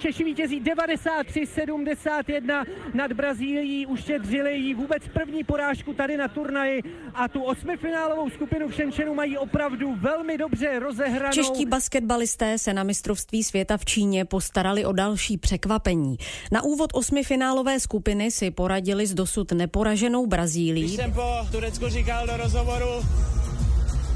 Češi vítězí 93-71 nad Brazílií, ušetřili jí vůbec první porážku tady na turnaji a tu osmifinálovou skupinu v Shenzhenu mají opravdu velmi dobře rozehranou. Čeští basketbalisté se na mistrovství světa v Číně postarali o další překvapení. Na úvod osmifinálové skupiny si poradili s dosud neporaženou Brazílií. Když jsem po Turecku říkal do rozhovoru,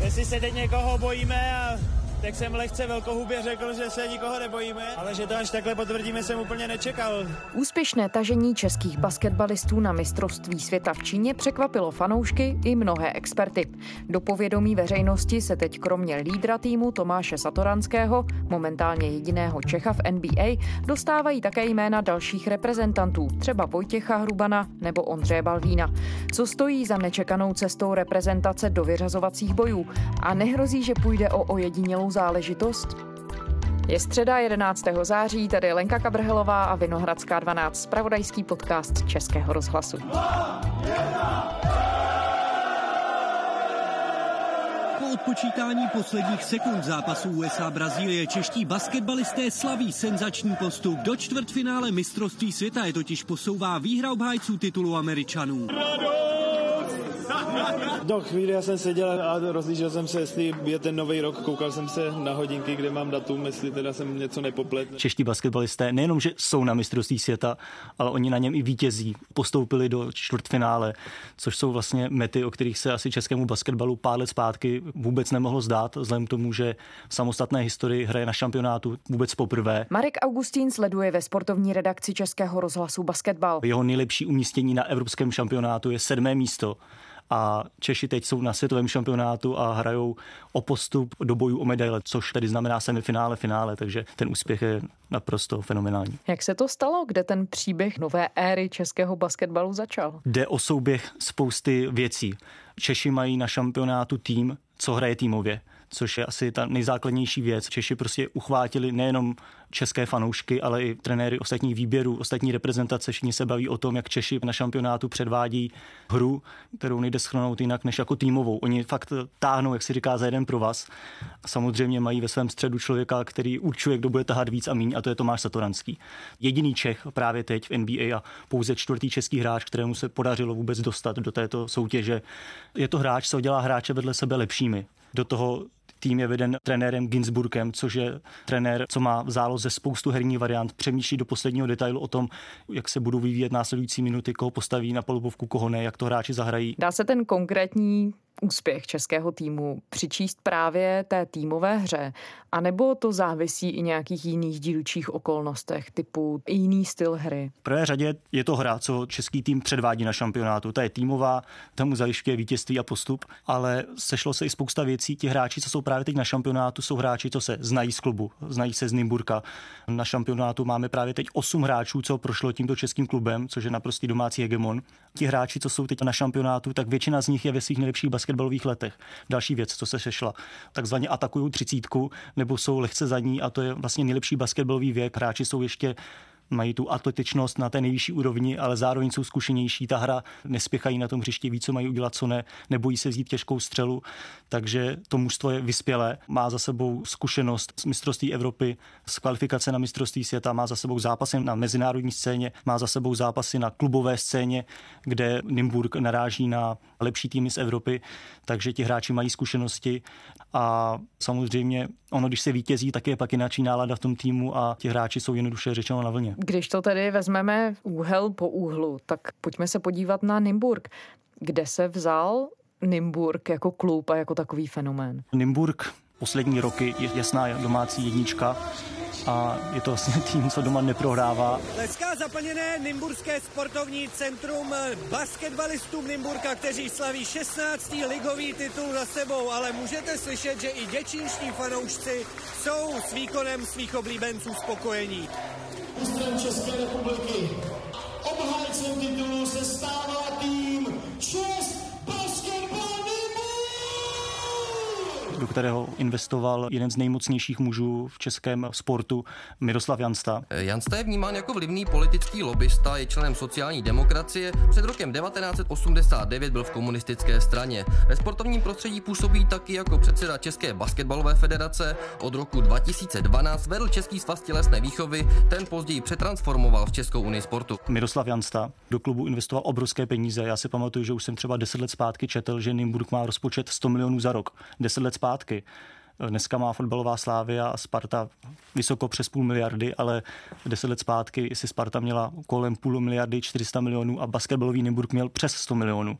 jestli se teď někoho bojíme a tak jsem lehce velkohubě řekl, že se nikoho nebojíme, ale že to až takhle potvrdíme, jsem úplně nečekal. Úspěšné tažení českých basketbalistů na mistrovství světa v Číně překvapilo fanoušky i mnohé experty. Do povědomí veřejnosti se teď kromě lídra týmu Tomáše Satoranského, momentálně jediného Čecha v NBA, dostávají také jména dalších reprezentantů, třeba Vojtěcha Hrubana nebo Ondřeje Balvína. Co stojí za nečekanou cestou reprezentace do vyřazovacích bojů a nehrozí, že půjde o ojedinělou záležitost? Je středa 11. září, tady Lenka Kabrhelová a Vinohradská 12, spravodajský podcast Českého rozhlasu. Po odpočítání posledních sekund zápasu USA-Brazílie čeští basketbalisté slaví senzační postup. Do čtvrtfinále mistrovství světa je totiž posouvá výhra obhájců titulu Američanů. Do chvíli já jsem seděl a rozlížel jsem se, jestli je ten nový rok, koukal jsem se na hodinky, kde mám datum, jestli teda jsem něco nepoplet. Čeští basketbalisté nejenom, že jsou na mistrovství světa, ale oni na něm i vítězí. Postoupili do čtvrtfinále, což jsou vlastně mety, o kterých se asi českému basketbalu pár let zpátky vůbec nemohlo zdát, vzhledem k tomu, že v samostatné historii hraje na šampionátu vůbec poprvé. Marek Augustín sleduje ve sportovní redakci Českého rozhlasu basketbal. Jeho nejlepší umístění na evropském šampionátu je sedmé místo a Češi teď jsou na světovém šampionátu a hrajou o postup do bojů o medaile, což tedy znamená semifinále, finále, takže ten úspěch je naprosto fenomenální. Jak se to stalo? Kde ten příběh nové éry českého basketbalu začal? Jde o souběh spousty věcí. Češi mají na šampionátu tým, co hraje týmově což je asi ta nejzákladnější věc. Češi prostě uchvátili nejenom české fanoušky, ale i trenéry ostatních výběrů, ostatní reprezentace. Všichni se baví o tom, jak Češi na šampionátu předvádí hru, kterou nejde schrnout jinak než jako týmovou. Oni fakt táhnou, jak si říká, za jeden pro vás. A samozřejmě mají ve svém středu člověka, který určuje, kdo bude tahat víc a míň, a to je Tomáš Satoranský. Jediný Čech právě teď v NBA a pouze čtvrtý český hráč, kterému se podařilo vůbec dostat do této soutěže. Je to hráč, co dělá hráče vedle sebe lepšími. Do toho tým je veden trenérem Ginsburgem, což je trenér, co má v záloze spoustu herních variant, přemýšlí do posledního detailu o tom, jak se budou vyvíjet následující minuty, koho postaví na polubovku, koho ne, jak to hráči zahrají. Dá se ten konkrétní úspěch českého týmu přičíst právě té týmové hře, anebo to závisí i nějakých jiných dílčích okolnostech, typu jiný styl hry? V prvé řadě je to hra, co český tým předvádí na šampionátu. Ta je týmová, tam mu zajišťuje vítězství a postup, ale sešlo se i spousta věcí. Ti hráči, co jsou právě teď na šampionátu, jsou hráči, co se znají z klubu, znají se z Nymburka. Na šampionátu máme právě teď 8 hráčů, co prošlo tímto českým klubem, což je naprostý domácí hegemon. Ti hráči, co jsou teď na šampionátu, tak většina z nich je ve svých nejlepších basketbalových letech. Další věc, co se sešla, takzvaně atakují třicítku nebo jsou lehce za ní a to je vlastně nejlepší basketbalový věk. Hráči jsou ještě mají tu atletičnost na té nejvyšší úrovni, ale zároveň jsou zkušenější. Ta hra nespěchají na tom hřišti, ví, co mají udělat, co ne, nebojí se vzít těžkou střelu, takže to mužstvo je vyspělé, má za sebou zkušenost z mistrovství Evropy, z kvalifikace na mistrovství světa, má za sebou zápasy na mezinárodní scéně, má za sebou zápasy na klubové scéně, kde Nymburk naráží na lepší týmy z Evropy, takže ti hráči mají zkušenosti a samozřejmě ono, když se vítězí, tak je pak jináčí nálada v tom týmu a ti hráči jsou jednoduše řečeno na vlně. Když to tedy vezmeme úhel po úhlu, tak pojďme se podívat na Nymburk. Kde se vzal Nymburk jako klub a jako takový fenomén? Nymburk poslední roky je jasná domácí jednička a je to vlastně tým, co doma neprohrává. Leská zaplněné Nymburské sportovní centrum basketbalistům Nymburka, kteří slaví 16. ligový titul za sebou, ale můžete slyšet, že i děčínští fanoušci jsou s výkonem svých oblíbenců spokojení. Mistrem České republiky obhájcem titulu se stává do kterého investoval jeden z nejmocnějších mužů v českém sportu, Miroslav Jansta. Jansta je vnímán jako vlivný politický lobbysta, je členem sociální demokracie. Před rokem 1989 byl v komunistické straně. Ve sportovním prostředí působí taky jako předseda České basketbalové federace. Od roku 2012 vedl Český svaz tělesné výchovy, ten později přetransformoval v Českou unii sportu. Miroslav Jansta do klubu investoval obrovské peníze. Já si pamatuju, že už jsem třeba 10 let zpátky četl, že Nymburk má rozpočet 100 milionů za rok. 10 let zpátky. остатки Dneska má fotbalová Slávia a Sparta vysoko přes půl miliardy, ale deset let zpátky si Sparta měla kolem půl miliardy 400 milionů a basketbalový Nymburk měl přes 100 milionů.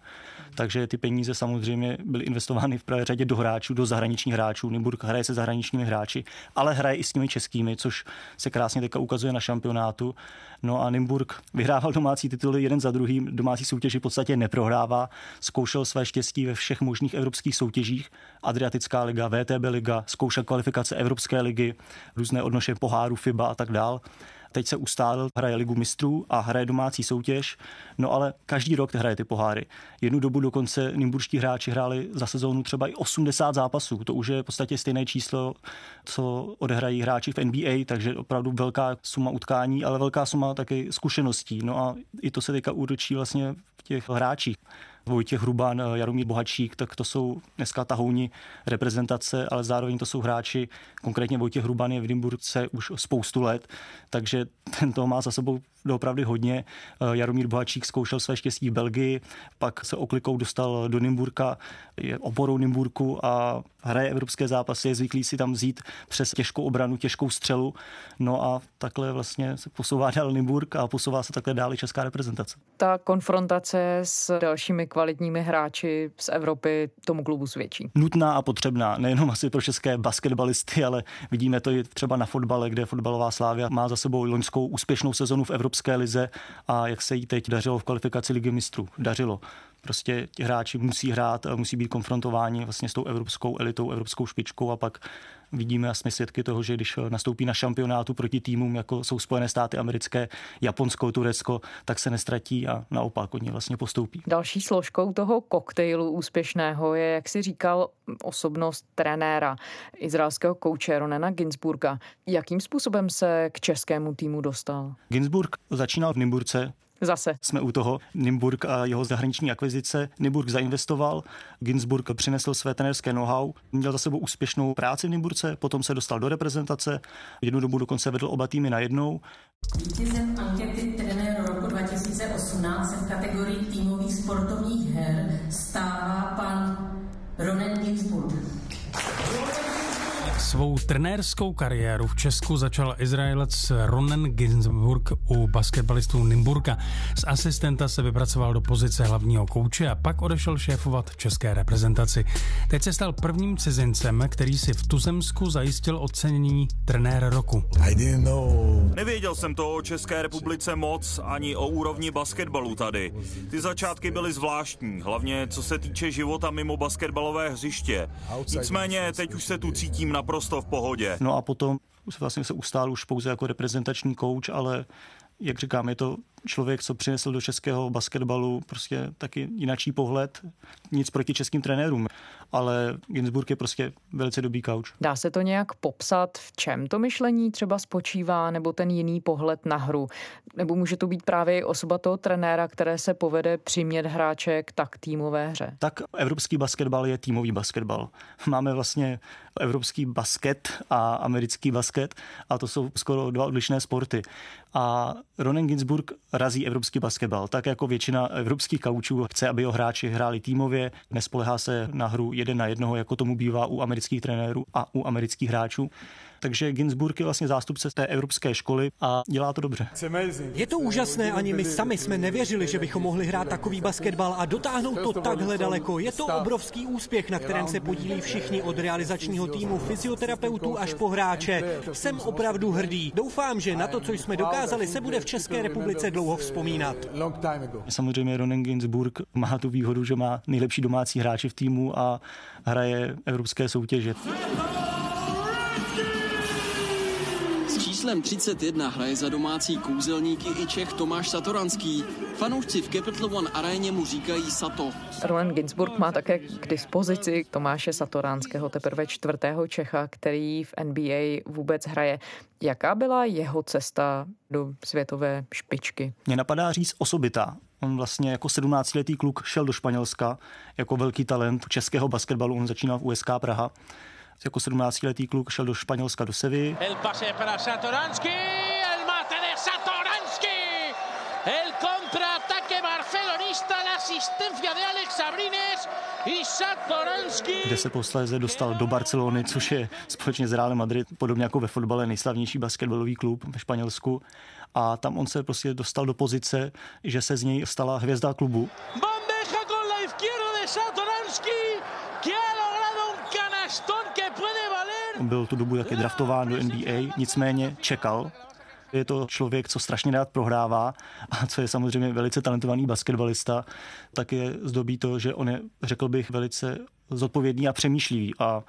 Takže ty peníze samozřejmě byly investovány v prvé řadě do hráčů, do zahraničních hráčů. Nymburk hraje se zahraničními hráči, ale hraje i s těmi českými, což se krásně teďka ukazuje na šampionátu. No a Nymburk vyhrával domácí tituly jeden za druhým, domácí soutěži v podstatě neprohrává, zkoušel své štěstí ve všech možných evropských soutěžích, Adriatická liga, VTB liga, zkoušel kvalifikace Evropské ligy, různé odnoše poháru FIBA a tak dál teď se ustálil, hraje ligu mistrů a hraje domácí soutěž, no ale každý rok hraje ty poháry. Jednu dobu dokonce nymburští hráči hráli za sezónu třeba i 80 zápasů, to už je v podstatě stejné číslo, co odehrají hráči v NBA, takže opravdu velká suma utkání, ale velká suma taky zkušeností. No a i to se teďka úročí vlastně v těch hráčích. Vojtěch Hrubán, Jaromír Bohačík, tak to jsou dneska tahouni reprezentace, ale zároveň to jsou hráči, konkrétně Vojtěch Hrubán je v Edinburghce už spoustu let, takže ten to má za sebou doopravdy hodně. Jaromír Bohačík zkoušel své štěstí v Belgii, pak se oklikou dostal do Nymburka, je oporou Nymburku a hraje evropské zápasy, je zvyklý si tam vzít přes těžkou obranu, těžkou střelu. No a takhle vlastně se posouvá dál Nymburk a posouvá se takhle dál i česká reprezentace. Ta konfrontace s dalšími kvalitními hráči z Evropy tomu klubu svědčí. Nutná a potřebná, nejenom asi pro české basketbalisty, ale vidíme to i třeba na fotbale, kde fotbalová Slávia má za sebou loňskou úspěšnou sezonu v Evropské lize a jak se jí teď dařilo v kvalifikaci ligy mistrů. Dařilo. Prostě hráči musí hrát, musí být konfrontováni vlastně s tou evropskou elitou, evropskou špičkou a pak vidíme a jsme svědky toho, že když nastoupí na šampionátu proti týmům, jako jsou Spojené státy americké, Japonsko, Turecko, tak se nestratí a naopak oni vlastně postoupí. Další složkou toho koktejlu úspěšného je, jak si říkal, osobnost trenéra, izraelského kouče Ronena Ginsburga. Jakým způsobem se k českému týmu dostal? Ginsburg začínal v Nymburce, Zase. Jsme u toho. Nimburg a jeho zahraniční akvizice. Nimburg zainvestoval, Ginsburg přinesl své trenerské know-how, měl za sebou úspěšnou práci v Nimburce, potom se dostal do reprezentace, jednu dobu dokonce vedl oba týmy na jednou. Vítězem ankety trenér roku 2018 se v kategorii týmových sportovních her stává pan Ronen Ginsburg. Svou trenérskou kariéru v Česku začal Izraelec Ronen Ginsburg u basketbalistů Nymburka. Z asistenta se vypracoval do pozice hlavního kouče a pak odešel šéfovat české reprezentaci. Teď se stal prvním cizincem, který si v Tuzemsku zajistil ocenění trenér roku. Nevěděl jsem to o České republice moc, ani o úrovni basketbalu tady. Ty začátky byly zvláštní, hlavně co se týče života mimo basketbalové hřiště. Nicméně teď už se tu cítím naprosto v pohodě. No a potom vlastně se ustál už pouze jako reprezentační kouč, ale jak říkám, je to člověk, co přinesl do českého basketbalu prostě taky jinačí pohled. Nic proti českým trenérům, ale Ginsburg je prostě velice dobrý kauč. Dá se to nějak popsat, v čem to myšlení třeba spočívá, nebo ten jiný pohled na hru? Nebo může to být právě osoba toho trenéra, které se povede přimět hráče k tak týmové hře? Tak evropský basketbal je týmový basketbal. Máme vlastně evropský basket a americký basket a to jsou skoro dva odlišné sporty. A Ronen Ginsburg razí evropský basketbal, tak jako většina evropských kaučů chce, aby jeho hráči hráli týmově, nespolehá se na hru jeden na jednoho, jako tomu bývá u amerických trenérů a u amerických hráčů. Takže Ginsburg je vlastně zástupce té evropské školy a dělá to dobře. Je to úžasné, ani my sami jsme nevěřili, že bychom mohli hrát takový basketbal a dotáhnout to takhle daleko. Je to obrovský úspěch, na kterém se podílí všichni od realizačního týmu, fyzioterapeutů až po hráče. Jsem opravdu hrdý. Doufám, že na to, co jsme dokázali, se bude v České republice dlouho vzpomínat. Samozřejmě Ronen Ginsburg má tu výhodu, že má nejlepší domácí hráče v týmu a hraje evropské soutěže číslem 31 hraje za domácí kouzelníky i Čech Tomáš Satoranský. Fanoušci v Capital One aréně mu říkají Sato. Roland Ginsburg má také k dispozici Tomáše Satoránského, teprve čtvrtého Čecha, který v NBA vůbec hraje. Jaká byla jeho cesta do světové špičky? Mě napadá říct osobitá. On vlastně jako 17-letý kluk šel do Španělska jako velký talent českého basketbalu. On začínal v USK Praha. Jako 17-letý kluk šel do Španělska do Sevy. El pase para Satoransky, el mate de Satoransky, el contraataque barcelonista, la asistencia de Alex Abrines y Satoransky. Kde se posléze dostal do Barcelony, což je společně s Realem Madrid, podobně jako ve fotbale, nejslavnější basketbalový klub ve Španělsku. A tam on se prostě dostal do pozice, že se z něj stala hvězda klubu. Bandeja con la izquierda de Satoransky, byl tu dobu taky draftován do NBA, nicméně čekal. Je to člověk, co strašně rád prohrává a co je samozřejmě velice talentovaný basketbalista, tak je zdobí to, že on je, řekl bych, velice zodpovědný a přemýšlivý a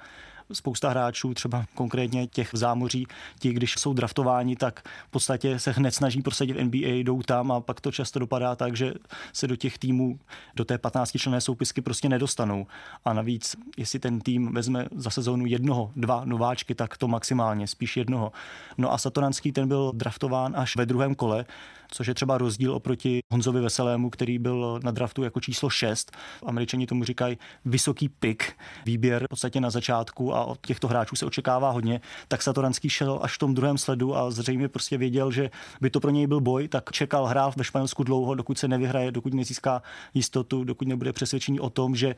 spousta hráčů, třeba konkrétně těch v zámoří, ti, když jsou draftováni, tak v podstatě se hned snaží prosadit NBA, jdou tam a pak to často dopadá tak, že se do těch týmů, do té 15 členné soupisky prostě nedostanou. A navíc, jestli ten tým vezme za sezónu jednoho, dva nováčky, tak to maximálně, spíš jednoho. No a Satoranský ten byl draftován až ve druhém kole, což je třeba rozdíl oproti Honzovi Veselému, který byl na draftu jako číslo 6. Američani tomu říkají vysoký pik, výběr v podstatě na začátku a od těchto hráčů se očekává hodně, tak Satoranský šel až v tom druhém sledu a zřejmě prostě věděl, že by to pro něj byl boj, tak čekal, hrál ve Španělsku dlouho, dokud se nevyhraje, dokud nezíská jistotu, dokud nebude přesvědčení o tom, že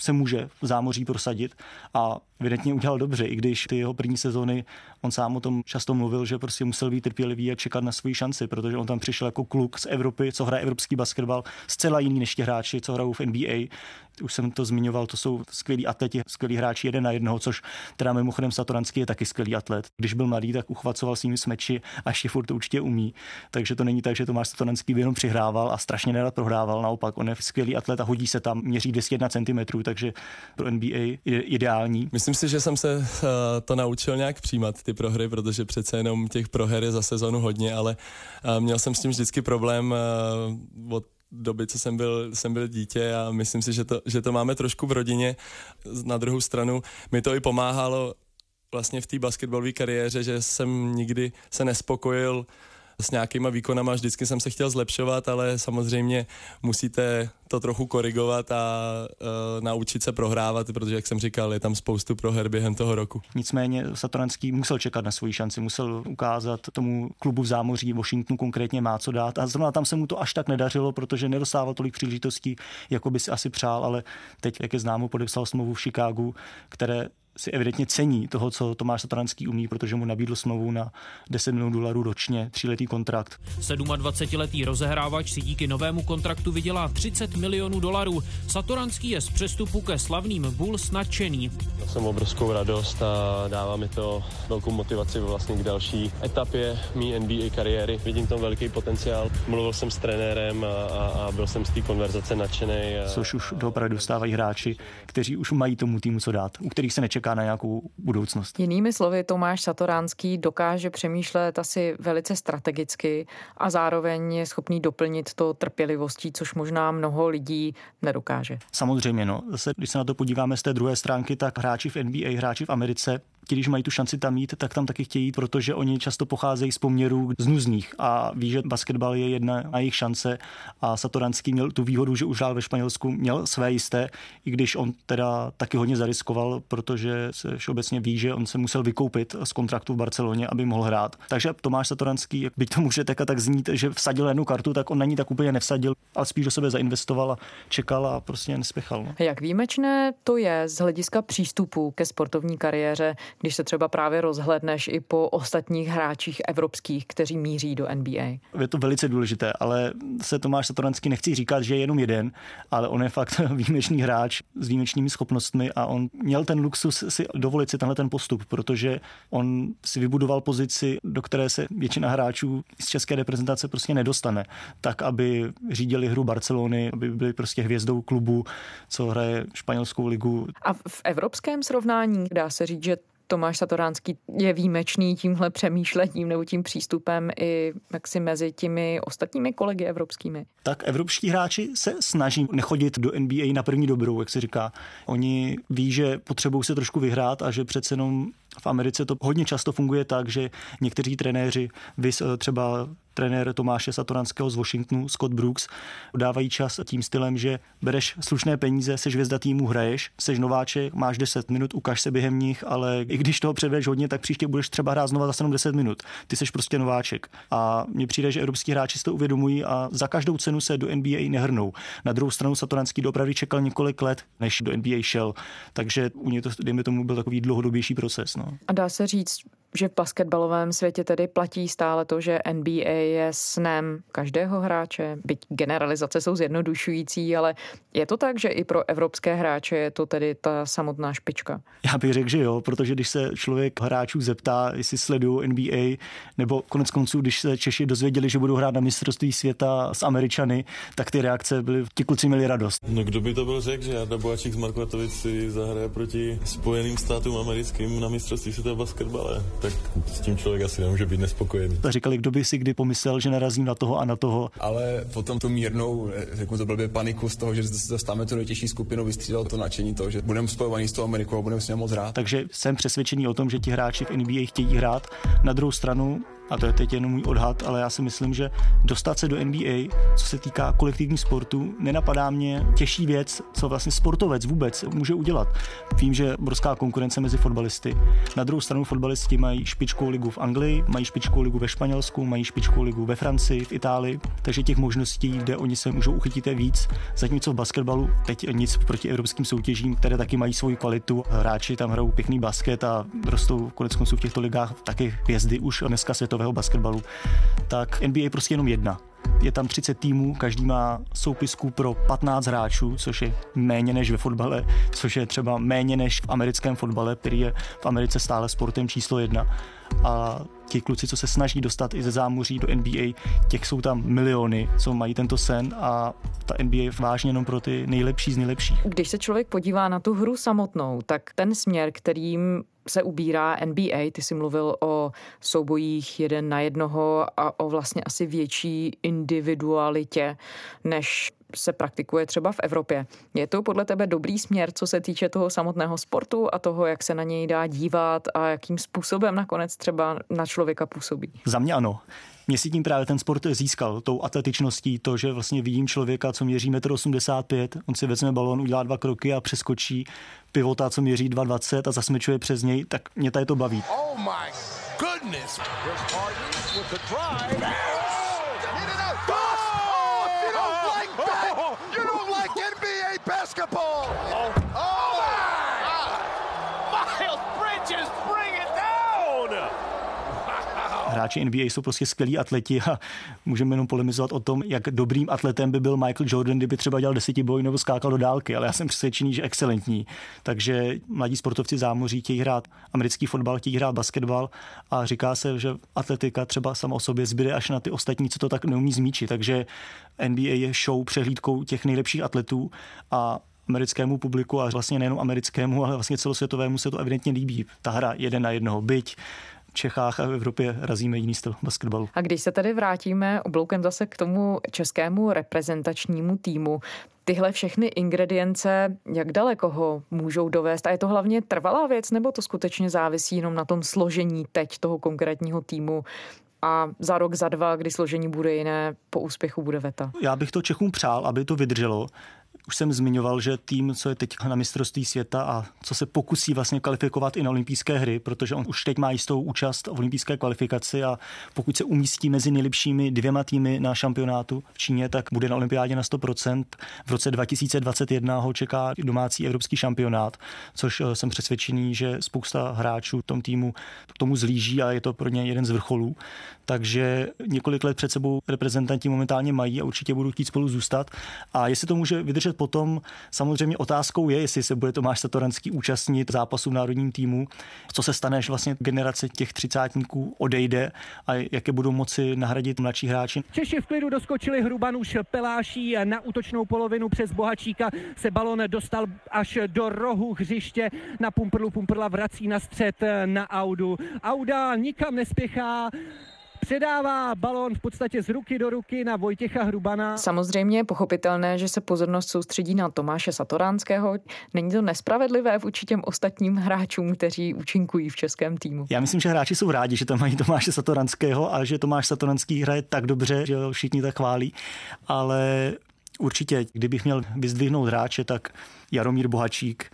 se může v zámoří prosadit a evidentně udělal dobře, i když ty jeho první sezóny, on sám o tom často mluvil, že prostě musel být trpělivý a čekat na svoji šanci, protože on tam přišel jako kluk z Evropy, co hraje evropský basketbal, zcela jiný než ti hráči, co hrajou v NBA. Už jsem to zmiňoval, to jsou skvělí atleti, skvělí hráči jeden na jednoho, což teda mimochodem Satoranský je taky skvělý atlet. Když byl mladý, tak uchvacoval svými smeči a ještě furt to určitě umí. Takže to není tak, že Tomáš Satoranský by jenom přihrával a strašně nerad prohrával. Naopak, on je skvělý atlet a hodí se tam, měří 201 cm, takže pro NBA je ideální. Myslím si, že jsem se uh, to naučil nějak přijímat, ty prohry, protože přece jenom těch proher je za sezonu hodně, ale uh, měl jsem s tím vždycky problém uh, od doby, co jsem byl, jsem byl dítě a myslím si, že to, že to máme trošku v rodině. Na druhou stranu mi to i pomáhalo vlastně v té basketbalové kariéře, že jsem nikdy se nespokojil s nějakýma výkonama, vždycky jsem se chtěl zlepšovat, ale samozřejmě musíte to trochu korigovat a uh, naučit se prohrávat, protože, jak jsem říkal, je tam spoustu proher během toho roku. Nicméně Satoranský musel čekat na svoji šanci, musel ukázat tomu klubu v zámoří, Washingtonu konkrétně má co dát a zrovna tam se mu to až tak nedařilo, protože nedostával tolik příležitostí, jako by si asi přál, ale teď, jak je známo, podepsal smlouvu v Chicagu, které si evidentně cení toho, co Tomáš Satoranský umí, protože mu nabídl smlouvu na 10 milionů dolarů ročně, tříletý kontrakt. 27-letý rozehrávač si díky novému kontraktu vydělá 30 milionů dolarů. Satoranský je z přestupu ke slavným Bulls nadšený. Já jsem obrovskou radost a dává mi to velkou motivaci vlastně k další etapě mý NBA kariéry. Vidím tam velký potenciál. Mluvil jsem s trenérem a, a, a byl jsem z té konverzace nadšený. A... Což už doopravdy dostávají hráči, kteří už mají tomu týmu co dát, u kterých se nečeká čeká na nějakou budoucnost. Jinými slovy, Tomáš Satoránský dokáže přemýšlet asi velice strategicky a zároveň je schopný doplnit to trpělivostí, což možná mnoho lidí nedokáže. Samozřejmě, no. Zase, když se na to podíváme z té druhé stránky, tak hráči v NBA, hráči v Americe ti, když mají tu šanci tam jít, tak tam taky chtějí jít, protože oni často pocházejí z poměrů z nuzných a ví, že basketbal je jedna na jejich šance a Satoranský měl tu výhodu, že už hrál ve Španělsku, měl své jisté, i když on teda taky hodně zariskoval, protože se všeobecně ví, že on se musel vykoupit z kontraktu v Barceloně, aby mohl hrát. Takže Tomáš Satoranský, byť to může tak, tak znít, že vsadil jednu kartu, tak on na ní tak úplně nevsadil, ale spíš do sebe zainvestoval a čekal a prostě nespěchal. No. Jak výjimečné to je z hlediska přístupu ke sportovní kariéře, když se třeba právě rozhledneš i po ostatních hráčích evropských, kteří míří do NBA. Je to velice důležité, ale se Tomáš Satoranský nechci říkat, že je jenom jeden, ale on je fakt výjimečný hráč s výjimečnými schopnostmi a on měl ten luxus si dovolit si tenhle ten postup, protože on si vybudoval pozici, do které se většina hráčů z české reprezentace prostě nedostane, tak aby řídili hru Barcelony, aby byli prostě hvězdou klubu, co hraje španělskou ligu. A v evropském srovnání dá se říct, že Tomáš Satoránský je výjimečný tímhle přemýšlením nebo tím přístupem i jaksi mezi těmi ostatními kolegy evropskými? Tak evropští hráči se snaží nechodit do NBA na první dobrou, jak se říká. Oni ví, že potřebují se trošku vyhrát a že přece jenom v Americe to hodně často funguje tak, že někteří trenéři, vys eh, třeba trenér Tomáše Satoranského z Washingtonu, Scott Brooks, dávají čas tím stylem, že bereš slušné peníze, seš hvězda týmu, hraješ, seš nováček, máš 10 minut, ukaž se během nich, ale i když toho předvedeš hodně, tak příště budeš třeba hrát znova za 7 10 minut. Ty seš prostě nováček. A mně přijde, že evropští hráči si to uvědomují a za každou cenu se do NBA nehrnou. Na druhou stranu Satoranský dopravy čekal několik let, než do NBA šel, takže u něj to, dejme tomu, byl takový dlouhodobější proces. No. A dá se říct, že v basketbalovém světě tedy platí stále to, že NBA je snem každého hráče, byť generalizace jsou zjednodušující, ale je to tak, že i pro evropské hráče je to tedy ta samotná špička? Já bych řekl, že jo, protože když se člověk hráčů zeptá, jestli sledují NBA, nebo konec konců, když se Češi dozvěděli, že budou hrát na mistrovství světa s Američany, tak ty reakce byly, ti kluci měli radost. No kdo by to byl řekl, že Jarda Boačík z Markovatovic si zahraje proti Spojeným státům americkým na mistrovství světa v basketbale? Tak s tím člověk asi nemůže být nespokojený. Říkali, kdo by si kdy pomyslel, že narazím na toho a na toho. Ale potom tu mírnou, řeknu to blbě, paniku z toho, že dostáváme tu nejtěžší skupinu, vystřídalo to nadšení toho, že budeme spojovaní s tou Amerikou a budeme s ním moc hrát. Takže jsem přesvědčený o tom, že ti hráči v NBA chtějí hrát. Na druhou stranu a to je teď jenom můj odhad, ale já si myslím, že dostat se do NBA, co se týká kolektivní sportu, nenapadá mě těžší věc, co vlastně sportovec vůbec může udělat. Vím, že obrovská konkurence mezi fotbalisty. Na druhou stranu fotbalisti mají špičkou ligu v Anglii, mají špičkou ligu ve Španělsku, mají špičkou ligu ve Francii, v Itálii, takže těch možností, kde oni se můžou uchytit víc. Zatímco v basketbalu teď nic proti evropským soutěžím, které taky mají svoji kvalitu. Hráči tam hrajou pěkný basket a rostou konec konců v těchto ligách taky hvězdy už dneska světové světového basketbalu, tak NBA je prostě jenom jedna. Je tam 30 týmů, každý má soupisku pro 15 hráčů, což je méně než ve fotbale, což je třeba méně než v americkém fotbale, který je v Americe stále sportem číslo jedna. A ti kluci, co se snaží dostat i ze zámoří do NBA, těch jsou tam miliony, co mají tento sen a ta NBA je vážně jenom pro ty nejlepší z nejlepších. Když se člověk podívá na tu hru samotnou, tak ten směr, kterým se ubírá NBA. Ty jsi mluvil o soubojích jeden na jednoho a o vlastně asi větší individualitě, než se praktikuje třeba v Evropě. Je to podle tebe dobrý směr, co se týče toho samotného sportu a toho, jak se na něj dá dívat a jakým způsobem nakonec třeba na člověka působí? Za mě ano. Mě si tím právě ten sport získal, tou atletičností, to, že vlastně vidím člověka, co měří 1,85 m, on si vezme balon, udělá dva kroky a přeskočí pivota, co měří 2,20 a zasmečuje přes něj, tak mě tady to baví. Oh my goodness. Basketball. Oh. hráči NBA jsou prostě skvělí atleti a můžeme jenom polemizovat o tom, jak dobrým atletem by byl Michael Jordan, kdyby třeba dělal desetiboj nebo skákal do dálky, ale já jsem přesvědčený, že excelentní. Takže mladí sportovci zámoří chtějí hrát americký fotbal, chtějí hrát basketbal a říká se, že atletika třeba sama o sobě zbyde až na ty ostatní, co to tak neumí zmíčit. Takže NBA je show přehlídkou těch nejlepších atletů a americkému publiku a vlastně nejenom americkému, ale vlastně celosvětovému se to evidentně líbí. Ta hra jeden na jednoho, byť Čechách a v Evropě razíme jiný styl basketbalu. A když se tedy vrátíme obloukem zase k tomu českému reprezentačnímu týmu, tyhle všechny ingredience, jak daleko ho můžou dovést? A je to hlavně trvalá věc, nebo to skutečně závisí jenom na tom složení teď toho konkrétního týmu? a za rok, za dva, kdy složení bude jiné, po úspěchu bude veta. Já bych to Čechům přál, aby to vydrželo. Už jsem zmiňoval, že tým, co je teď na mistrovství světa a co se pokusí vlastně kvalifikovat i na olympijské hry, protože on už teď má jistou účast v olympijské kvalifikaci a pokud se umístí mezi nejlepšími dvěma týmy na šampionátu v Číně, tak bude na olympiádě na 100%. V roce 2021 ho čeká domácí evropský šampionát, což eh, jsem přesvědčený, že spousta hráčů v tom týmu k tomu zlíží a je to pro ně jeden z vrcholů. Takže několik let před sebou reprezentanti momentálně mají a určitě budou chtít spolu zůstat. A jestli to může vydržet že potom samozřejmě otázkou je, jestli se bude Tomáš Satoranský účastnit zápasu v národním týmu, co se stane, že vlastně generace těch třicátníků odejde a jaké budou moci nahradit mladší hráči. Češi v klidu doskočili Hrubanuš Peláší na útočnou polovinu přes Bohačíka se balon dostal až do rohu hřiště na Pumprlu. Pumprla vrací na střed na Audu. Auda nikam nespěchá, předává balon v podstatě z ruky do ruky na Vojtěcha Hrubana. Samozřejmě je pochopitelné, že se pozornost soustředí na Tomáše Satoránského. Není to nespravedlivé vůči těm ostatním hráčům, kteří účinkují v českém týmu? Já myslím, že hráči jsou rádi, že tam mají Tomáše Satoranského a že Tomáš Satoranský hraje tak dobře, že ho všichni tak chválí, ale určitě, kdybych měl vyzdvihnout hráče, tak Jaromír Bohačík,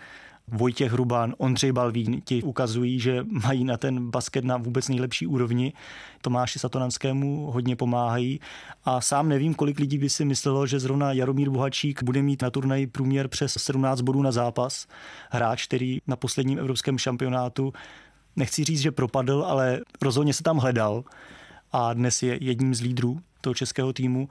Vojtěch Hruban, Ondřej Balvín, ti ukazují, že mají na ten basket na vůbec nejlepší úrovni. Tomáši Satonanskému hodně pomáhají a sám nevím, kolik lidí by si myslelo, že zrovna Jaromír Bohačík bude mít na turnaji průměr přes 17 bodů na zápas. Hráč, který na posledním evropském šampionátu nechci říct, že propadl, ale rozhodně se tam hledal a dnes je jedním z lídrů toho českého týmu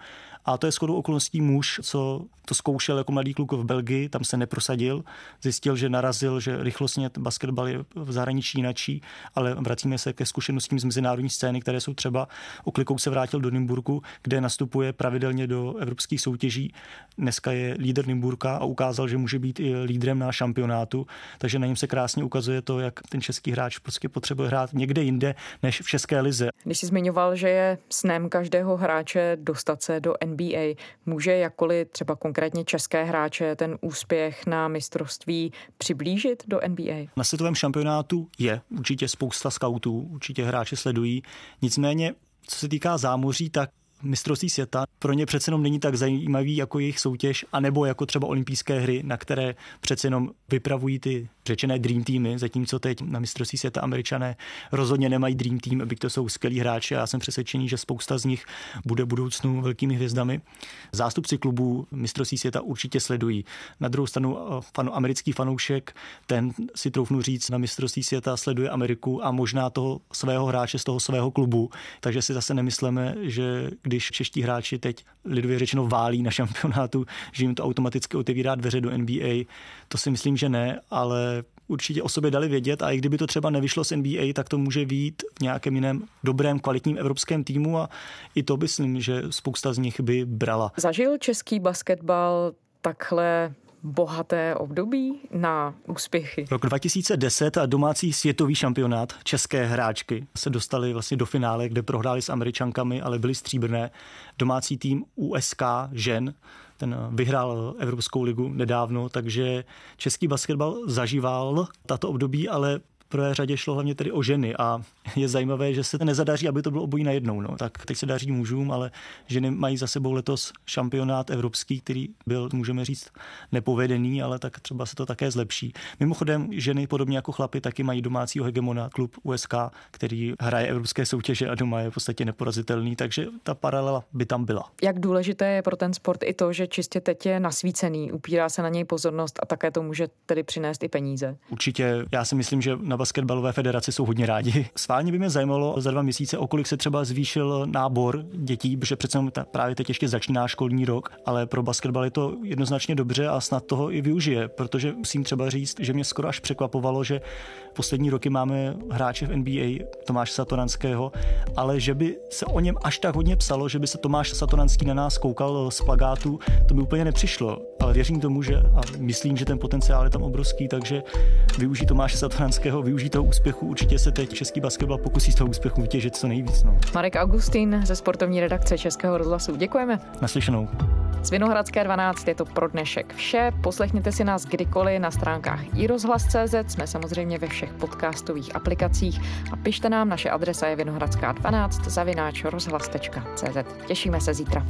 a to je shodou okolností muž, co to zkoušel jako mladý kluk v Belgii, tam se neprosadil, zjistil, že narazil, že rychlostně basketbal je v zahraničí jinačí, ale vracíme se ke zkušenostím z mezinárodní scény, které jsou třeba. Oklikou se vrátil do Nymburku, kde nastupuje pravidelně do evropských soutěží. Dneska je lídr Nymburka a ukázal, že může být i lídrem na šampionátu, takže na něm se krásně ukazuje to, jak ten český hráč prostě potřebuje hrát někde jinde než v České lize. Když jsi zmiňoval, že je snem každého hráče dostat se do NBA, NBA. Může jakkoliv třeba konkrétně české hráče ten úspěch na mistrovství přiblížit do NBA? Na světovém šampionátu je určitě spousta scoutů, určitě hráče sledují. Nicméně, co se týká zámoří, tak mistrovství světa pro ně přece jenom není tak zajímavý jako jejich soutěž, anebo jako třeba olympijské hry, na které přece jenom vypravují ty řečené dream týmy, zatímco teď na mistrovství světa američané rozhodně nemají dream tým, aby to jsou skvělí hráči a já jsem přesvědčený, že spousta z nich bude budoucnu velkými hvězdami. Zástupci klubů mistrovství světa určitě sledují. Na druhou stranu eh, fan, americký fanoušek, ten si troufnu říct, na mistrovství světa sleduje Ameriku a možná toho svého hráče z toho svého klubu. Takže si zase nemyslíme, že když čeští hráči teď lidově řečeno válí na šampionátu, že jim to automaticky otevírá dveře do NBA. To si myslím, že ne, ale určitě o sobě dali vědět a i kdyby to třeba nevyšlo z NBA, tak to může být v nějakém jiném dobrém, kvalitním evropském týmu a i to myslím, že spousta z nich by brala. Zažil český basketbal takhle bohaté období na úspěchy. Rok 2010 a domácí světový šampionát české hráčky se dostali vlastně do finále, kde prohráli s Američankami, ale byli stříbrné. Domácí tým USK žen ten vyhrál Evropskou ligu nedávno, takže český basketbal zažíval tato období, ale prvé řadě šlo hlavně tedy o ženy a je zajímavé, že se to nezadaří, aby to bylo obojí najednou. No. Tak teď se daří mužům, ale ženy mají za sebou letos šampionát evropský, který byl, můžeme říct, nepovedený, ale tak třeba se to také zlepší. Mimochodem, ženy podobně jako chlapy taky mají domácího hegemona klub USK, který hraje evropské soutěže a doma je v podstatě neporazitelný, takže ta paralela by tam byla. Jak důležité je pro ten sport i to, že čistě teď je nasvícený, upírá se na něj pozornost a také to může tedy přinést i peníze? Určitě, já si myslím, že na basketbalové federaci jsou hodně rádi. Sválně by mě zajímalo za dva měsíce, o kolik se třeba zvýšil nábor dětí, protože přece právě teď ještě začíná školní rok, ale pro basketbal je to jednoznačně dobře a snad toho i využije, protože musím třeba říct, že mě skoro až překvapovalo, že poslední roky máme hráče v NBA Tomáše Satoranského, ale že by se o něm až tak hodně psalo, že by se Tomáš Satoranský na nás koukal z plagátu, to mi úplně nepřišlo. Ale věřím tomu, že a myslím, že ten potenciál je tam obrovský, takže využít Tomáše Satoranského, využít toho úspěchu. Určitě se teď český basketbal pokusí z toho úspěchu vytěžit co nejvíc. No. Marek Augustín ze sportovní redakce Českého rozhlasu. Děkujeme. Naslyšenou. Z Vinohradské 12 je to pro dnešek vše. Poslechněte si nás kdykoliv na stránkách i rozhlas.cz. Jsme samozřejmě ve všech podcastových aplikacích a pište nám, naše adresa je vinohradská 12 zavináč rozhlas.cz. Těšíme se zítra.